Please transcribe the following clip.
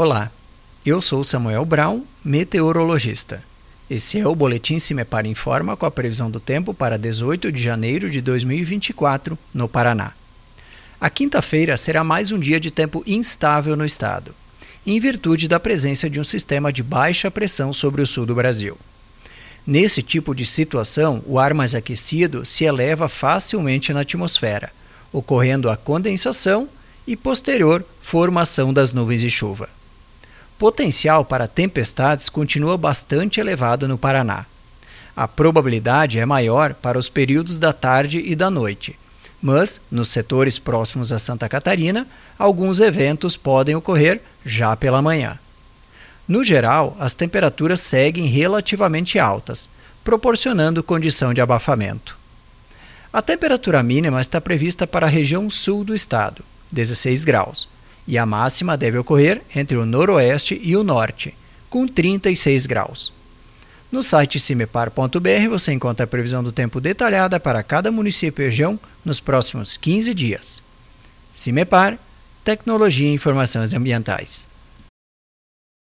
Olá, eu sou Samuel Brown, meteorologista. Esse é o Boletim Cimepar Informa com a previsão do tempo para 18 de janeiro de 2024, no Paraná. A quinta-feira será mais um dia de tempo instável no estado, em virtude da presença de um sistema de baixa pressão sobre o sul do Brasil. Nesse tipo de situação, o ar mais aquecido se eleva facilmente na atmosfera, ocorrendo a condensação e posterior formação das nuvens de chuva potencial para tempestades continua bastante elevado no Paraná. A probabilidade é maior para os períodos da tarde e da noite, mas nos setores próximos a Santa Catarina, alguns eventos podem ocorrer já pela manhã. No geral, as temperaturas seguem relativamente altas, proporcionando condição de abafamento. A temperatura mínima está prevista para a região sul do estado, 16 graus e a máxima deve ocorrer entre o noroeste e o norte, com 36 graus. No site cimepar.br você encontra a previsão do tempo detalhada para cada município e região nos próximos 15 dias. Cimepar, Tecnologia e Informações Ambientais.